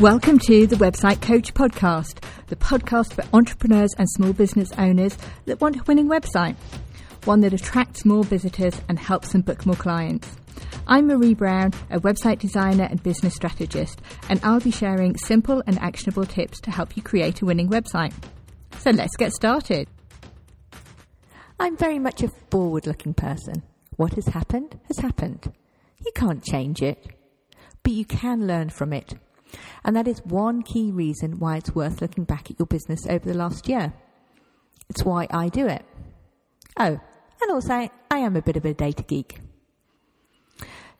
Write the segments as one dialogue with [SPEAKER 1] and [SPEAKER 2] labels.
[SPEAKER 1] Welcome to the Website Coach Podcast, the podcast for entrepreneurs and small business owners that want a winning website, one that attracts more visitors and helps them book more clients. I'm Marie Brown, a website designer and business strategist, and I'll be sharing simple and actionable tips to help you create a winning website. So let's get started. I'm very much a forward looking person. What has happened has happened. You can't change it, but you can learn from it. And that is one key reason why it's worth looking back at your business over the last year. It's why I do it. Oh, and also, I am a bit of a data geek.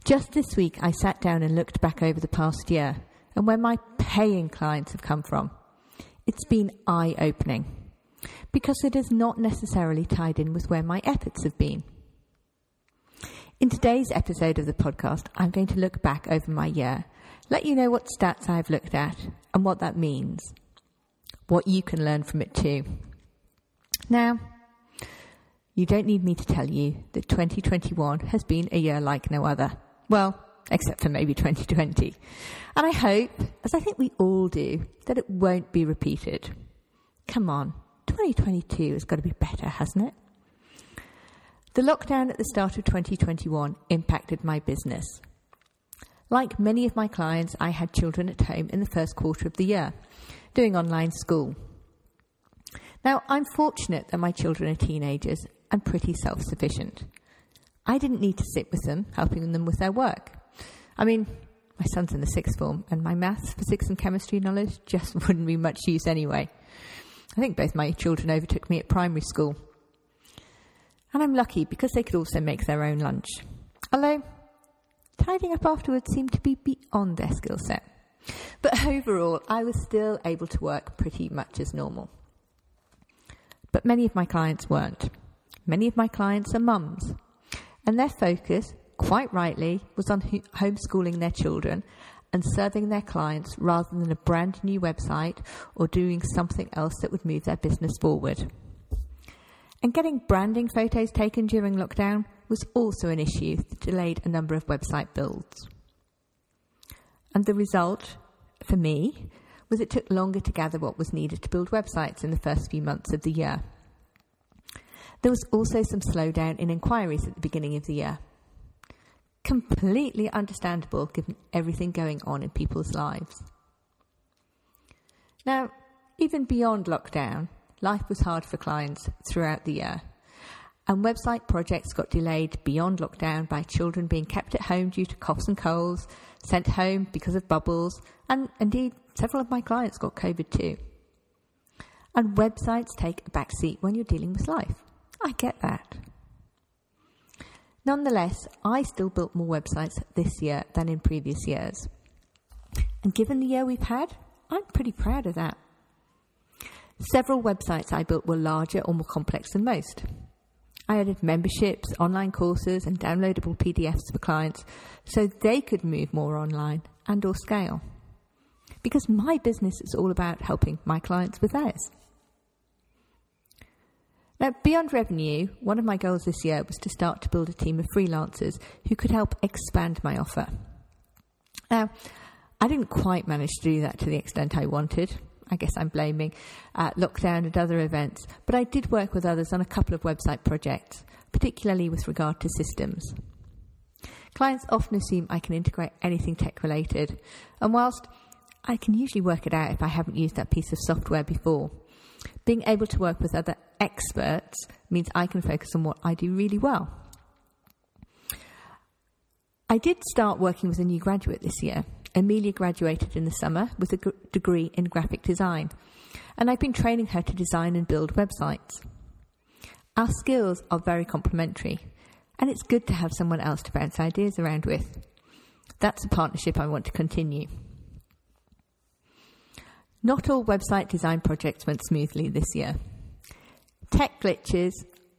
[SPEAKER 1] Just this week, I sat down and looked back over the past year and where my paying clients have come from. It's been eye opening because it is not necessarily tied in with where my efforts have been. In today's episode of the podcast, I'm going to look back over my year, let you know what stats I've looked at and what that means, what you can learn from it too. Now, you don't need me to tell you that 2021 has been a year like no other. Well, except for maybe 2020. And I hope, as I think we all do, that it won't be repeated. Come on, 2022 has got to be better, hasn't it? The lockdown at the start of 2021 impacted my business. Like many of my clients, I had children at home in the first quarter of the year, doing online school. Now, I'm fortunate that my children are teenagers and pretty self sufficient. I didn't need to sit with them, helping them with their work. I mean, my son's in the sixth form, and my maths, physics, and chemistry knowledge just wouldn't be much use anyway. I think both my children overtook me at primary school. And I'm lucky because they could also make their own lunch. Although, tidying up afterwards seemed to be beyond their skill set. But overall, I was still able to work pretty much as normal. But many of my clients weren't. Many of my clients are mums, and their focus, quite rightly, was on homeschooling their children and serving their clients rather than a brand new website or doing something else that would move their business forward. And getting branding photos taken during lockdown was also an issue that delayed a number of website builds. And the result, for me, was it took longer to gather what was needed to build websites in the first few months of the year. There was also some slowdown in inquiries at the beginning of the year. Completely understandable given everything going on in people's lives. Now, even beyond lockdown, life was hard for clients throughout the year. And website projects got delayed beyond lockdown by children being kept at home due to coughs and colds, sent home because of bubbles, and indeed, several of my clients got COVID too. And websites take a backseat when you're dealing with life. I get that. Nonetheless, I still built more websites this year than in previous years. And given the year we've had, I'm pretty proud of that. Several websites I built were larger or more complex than most. I added memberships, online courses, and downloadable PDFs for clients so they could move more online and or scale. Because my business is all about helping my clients with theirs. Now, beyond revenue, one of my goals this year was to start to build a team of freelancers who could help expand my offer. Now, I didn't quite manage to do that to the extent I wanted. I guess I'm blaming uh, lockdown and other events, but I did work with others on a couple of website projects, particularly with regard to systems. Clients often assume I can integrate anything tech related, and whilst I can usually work it out if I haven't used that piece of software before, being able to work with other experts means I can focus on what I do really well. I did start working with a new graduate this year Amelia graduated in the summer with a g- degree in graphic design, and I've been training her to design and build websites. Our skills are very complementary, and it's good to have someone else to bounce ideas around with. That's a partnership I want to continue. Not all website design projects went smoothly this year. Tech glitches,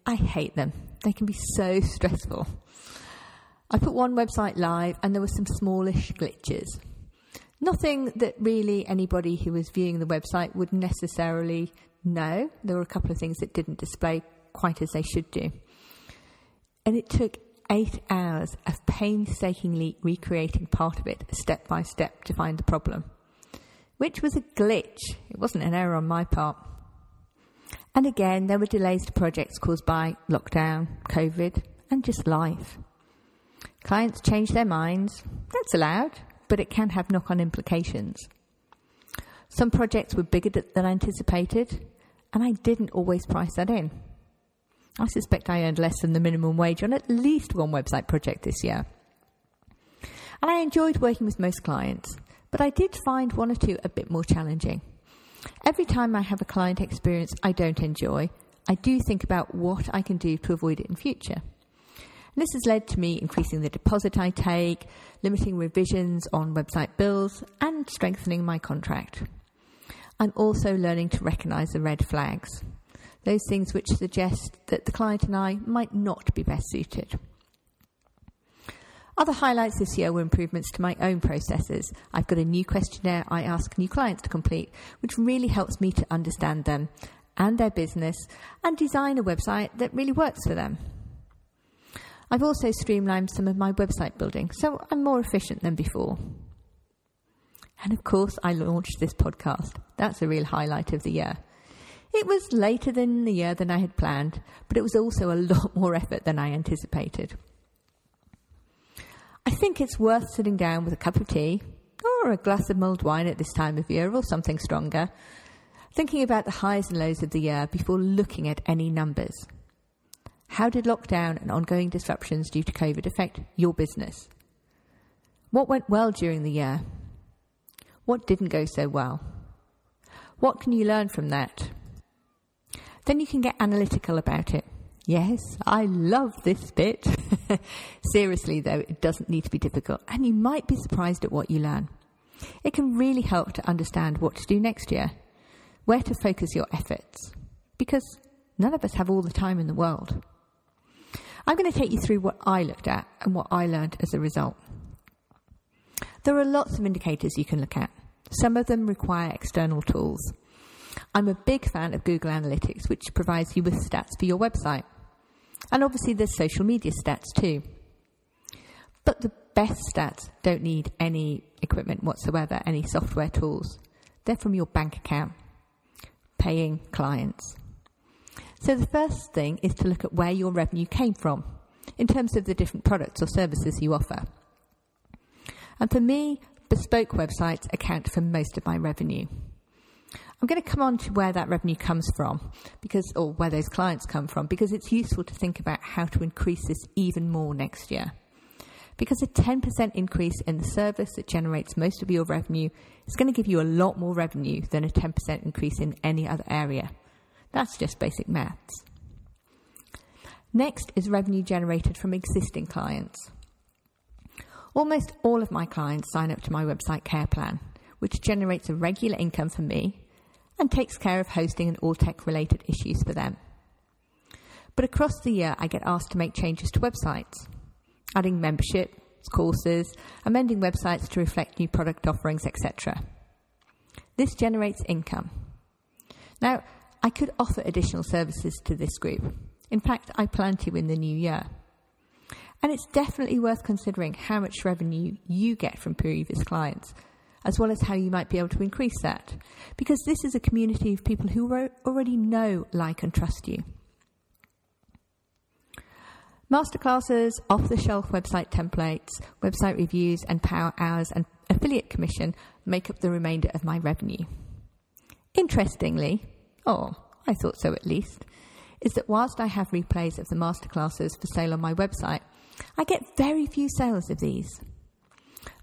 [SPEAKER 1] I hate them. They can be so stressful. I put one website live and there were some smallish glitches. Nothing that really anybody who was viewing the website would necessarily know. There were a couple of things that didn't display quite as they should do. And it took eight hours of painstakingly recreating part of it step by step to find the problem. which was a glitch. It wasn't an error on my part. And again, there were delays to projects caused by lockdown, COVID, and just life. Clients change their minds. That's allowed, but it can have knock on implications. Some projects were bigger than anticipated, and I didn't always price that in. I suspect I earned less than the minimum wage on at least one website project this year. And I enjoyed working with most clients, but I did find one or two a bit more challenging. Every time I have a client experience I don't enjoy, I do think about what I can do to avoid it in future. This has led to me increasing the deposit I take, limiting revisions on website bills, and strengthening my contract. I'm also learning to recognise the red flags, those things which suggest that the client and I might not be best suited. Other highlights this year were improvements to my own processes. I've got a new questionnaire I ask new clients to complete, which really helps me to understand them and their business and design a website that really works for them. I've also streamlined some of my website building, so I'm more efficient than before. And of course, I launched this podcast. That's a real highlight of the year. It was later than the year than I had planned, but it was also a lot more effort than I anticipated. I think it's worth sitting down with a cup of tea or a glass of mulled wine at this time of year or something stronger, thinking about the highs and lows of the year before looking at any numbers. How did lockdown and ongoing disruptions due to COVID affect your business? What went well during the year? What didn't go so well? What can you learn from that? Then you can get analytical about it. Yes, I love this bit. Seriously, though, it doesn't need to be difficult, and you might be surprised at what you learn. It can really help to understand what to do next year, where to focus your efforts, because none of us have all the time in the world. I'm going to take you through what I looked at and what I learned as a result. There are lots of indicators you can look at. Some of them require external tools. I'm a big fan of Google Analytics, which provides you with stats for your website. And obviously, there's social media stats too. But the best stats don't need any equipment whatsoever, any software tools. They're from your bank account, paying clients. So the first thing is to look at where your revenue came from in terms of the different products or services you offer. And for me, bespoke websites account for most of my revenue. I'm going to come on to where that revenue comes from because, or where those clients come from, because it's useful to think about how to increase this even more next year. Because a 10% increase in the service that generates most of your revenue is going to give you a lot more revenue than a 10% increase in any other area. That's just basic maths. Next is revenue generated from existing clients. Almost all of my clients sign up to my website care plan, which generates a regular income for me and takes care of hosting and all tech related issues for them. But across the year, I get asked to make changes to websites, adding membership, courses, amending websites to reflect new product offerings, etc. This generates income. Now, I could offer additional services to this group. In fact, I plan to in the new year. And it's definitely worth considering how much revenue you get from previous clients as well as how you might be able to increase that. Because this is a community of people who already know, like, and trust you. Masterclasses, off the shelf website templates, website reviews, and power hours and affiliate commission make up the remainder of my revenue. Interestingly, or I thought so at least, is that whilst I have replays of the masterclasses for sale on my website, I get very few sales of these.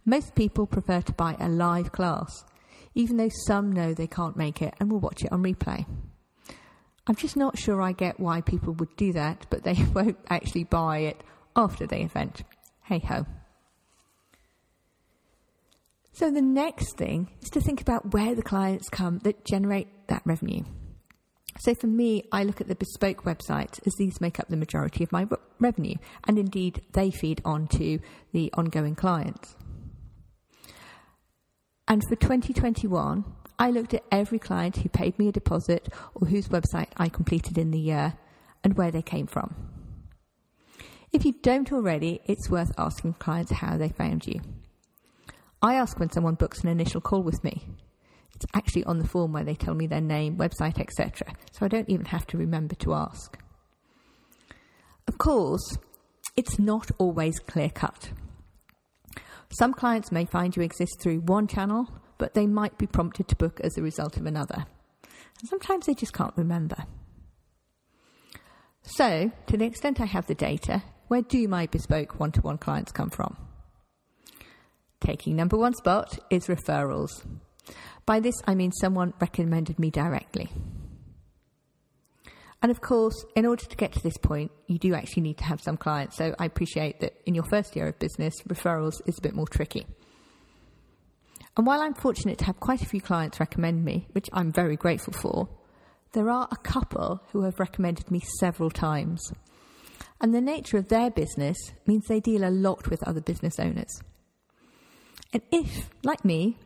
[SPEAKER 1] Most people prefer to buy a live class, even though some know they can't make it and will watch it on replay. I'm just not sure I get why people would do that, but they won't actually buy it after the event. Hey ho. So the next thing is to think about where the clients come that generate that revenue. So for me, I look at the bespoke websites as these make up the majority of my revenue, and indeed they feed on to the ongoing clients. And for 2021, I looked at every client who paid me a deposit or whose website I completed in the year and where they came from. If you don't already, it's worth asking clients how they found you. I ask when someone books an initial call with me. It's actually on the form where they tell me their name, website, etc. So I don't even have to remember to ask. Of course, it's not always clear cut. Some clients may find you exist through one channel, but they might be prompted to book as a result of another. And sometimes they just can't remember. So, to the extent I have the data, where do my bespoke one to one clients come from? Taking number one spot is referrals. By this, I mean someone recommended me directly. And of course, in order to get to this point, you do actually need to have some clients. So I appreciate that in your first year of business, referrals is a bit more tricky. And while I'm fortunate to have quite a few clients recommend me, which I'm very grateful for, there are a couple who have recommended me several times. And the nature of their business means they deal a lot with other business owners. And if, like me,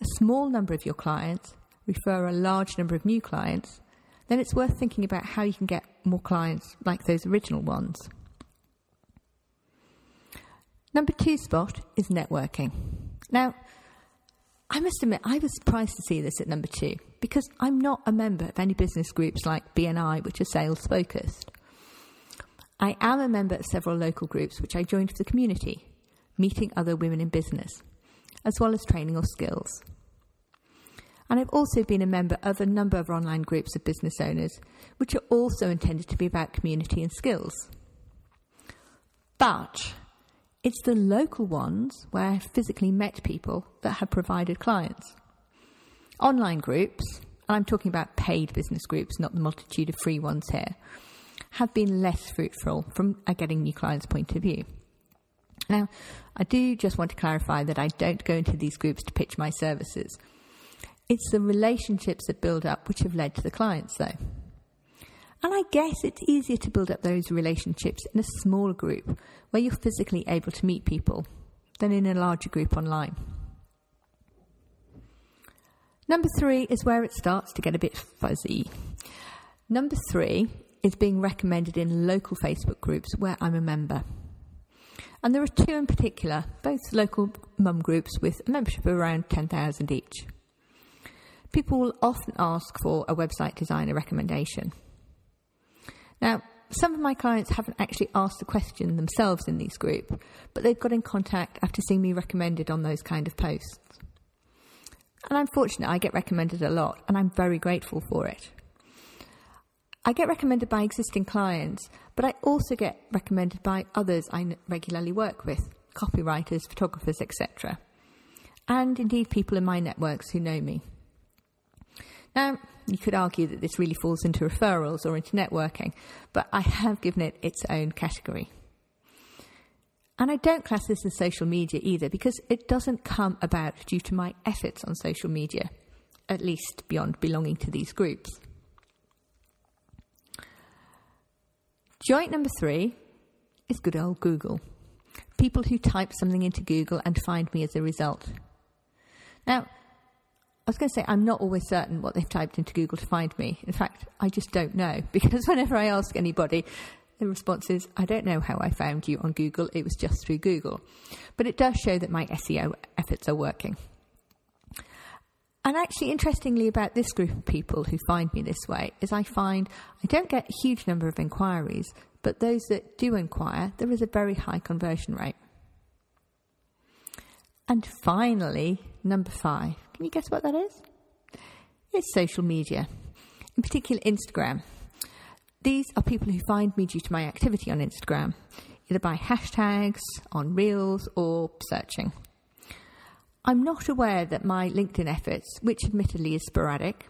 [SPEAKER 1] a small number of your clients refer a large number of new clients, then it's worth thinking about how you can get more clients like those original ones. Number two spot is networking. Now, I must admit, I was surprised to see this at number two because I'm not a member of any business groups like BNI, which are sales focused. I am a member of several local groups which I joined for the community, meeting other women in business, as well as training or skills. And I've also been a member of a number of online groups of business owners, which are also intended to be about community and skills. But it's the local ones where I physically met people that have provided clients. Online groups, and I'm talking about paid business groups, not the multitude of free ones here, have been less fruitful from a getting new clients point of view. Now, I do just want to clarify that I don't go into these groups to pitch my services. It's the relationships that build up which have led to the clients, though. And I guess it's easier to build up those relationships in a small group where you're physically able to meet people than in a larger group online. Number three is where it starts to get a bit fuzzy. Number three is being recommended in local Facebook groups where I'm a member. And there are two in particular, both local mum groups with a membership of around 10,000 each. People will often ask for a website designer recommendation. Now, some of my clients haven't actually asked the question themselves in these groups, but they've got in contact after seeing me recommended on those kind of posts. And I'm fortunate I get recommended a lot, and I'm very grateful for it. I get recommended by existing clients, but I also get recommended by others I regularly work with, copywriters, photographers, etc. And indeed people in my networks who know me. Now, you could argue that this really falls into referrals or into networking, but I have given it its own category. And I don't class this as social media either because it doesn't come about due to my efforts on social media, at least beyond belonging to these groups. Joint number three is good old Google. People who type something into Google and find me as a result. Now, I was going to say, I'm not always certain what they've typed into Google to find me. In fact, I just don't know because whenever I ask anybody, the response is, I don't know how I found you on Google, it was just through Google. But it does show that my SEO efforts are working. And actually, interestingly, about this group of people who find me this way, is I find I don't get a huge number of inquiries, but those that do inquire, there is a very high conversion rate. And finally, number five. Can you guess what that is? It's social media, in particular Instagram. These are people who find me due to my activity on Instagram, either by hashtags, on reels, or searching. I'm not aware that my LinkedIn efforts, which admittedly is sporadic,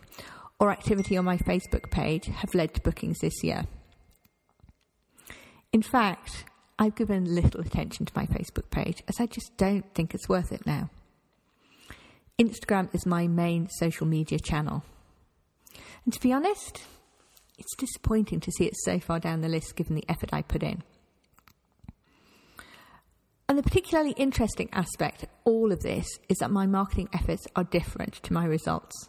[SPEAKER 1] or activity on my Facebook page have led to bookings this year. In fact, I've given little attention to my Facebook page as I just don't think it's worth it now. Instagram is my main social media channel. And to be honest, it's disappointing to see it so far down the list given the effort I put in. And the particularly interesting aspect of all of this is that my marketing efforts are different to my results.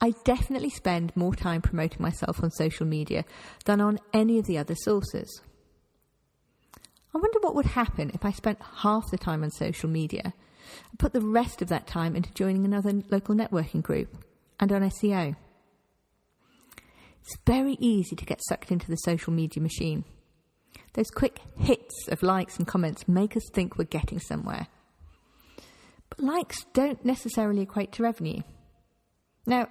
[SPEAKER 1] I definitely spend more time promoting myself on social media than on any of the other sources. I wonder what would happen if I spent half the time on social media, and put the rest of that time into joining another local networking group and on SEO. It's very easy to get sucked into the social media machine. Those quick hits of likes and comments make us think we're getting somewhere. But likes don't necessarily equate to revenue. Now,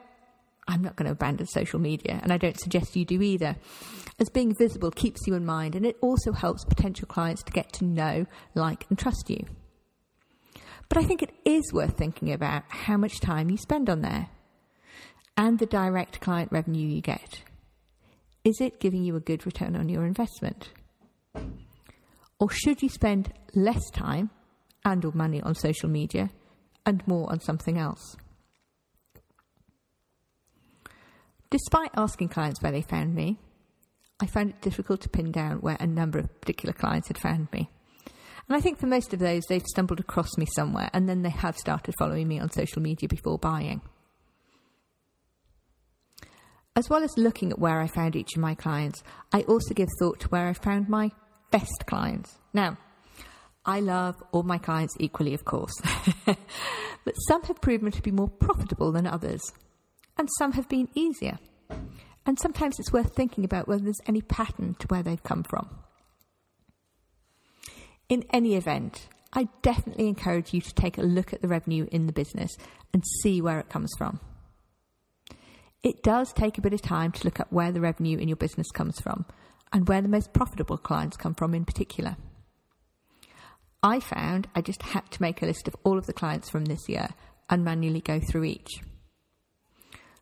[SPEAKER 1] I'm not going to abandon social media, and I don't suggest you do either, as being visible keeps you in mind and it also helps potential clients to get to know, like, and trust you. But I think it is worth thinking about how much time you spend on there and the direct client revenue you get. Is it giving you a good return on your investment? Or should you spend less time and or money on social media and more on something else? Despite asking clients where they found me, I found it difficult to pin down where a number of particular clients had found me. And I think for most of those, they've stumbled across me somewhere and then they have started following me on social media before buying. As well as looking at where I found each of my clients, I also give thought to where I found my best clients. Now, I love all my clients equally, of course, but some have proven to be more profitable than others, and some have been easier. And sometimes it's worth thinking about whether there's any pattern to where they've come from. In any event, I definitely encourage you to take a look at the revenue in the business and see where it comes from. It does take a bit of time to look at where the revenue in your business comes from and where the most profitable clients come from in particular. I found I just had to make a list of all of the clients from this year and manually go through each.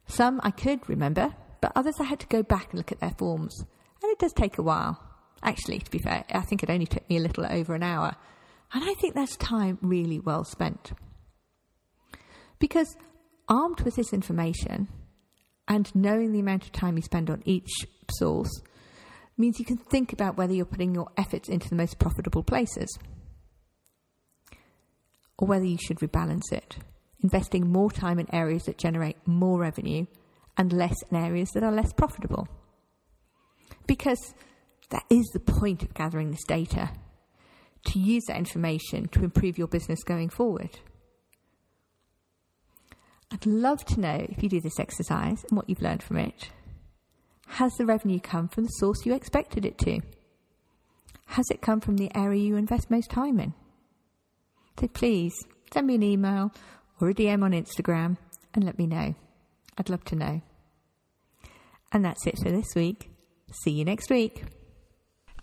[SPEAKER 1] Some I could remember, but others I had to go back and look at their forms, and it does take a while. Actually, to be fair, I think it only took me a little over an hour, and I think that's time really well spent. Because armed with this information, and knowing the amount of time you spend on each source means you can think about whether you're putting your efforts into the most profitable places or whether you should rebalance it, investing more time in areas that generate more revenue and less in areas that are less profitable. Because that is the point of gathering this data to use that information to improve your business going forward. I'd love to know if you do this exercise and what you've learned from it. Has the revenue come from the source you expected it to? Has it come from the area you invest most time in? So please send me an email or a DM on Instagram and let me know. I'd love to know. And that's it for this week. See you next week.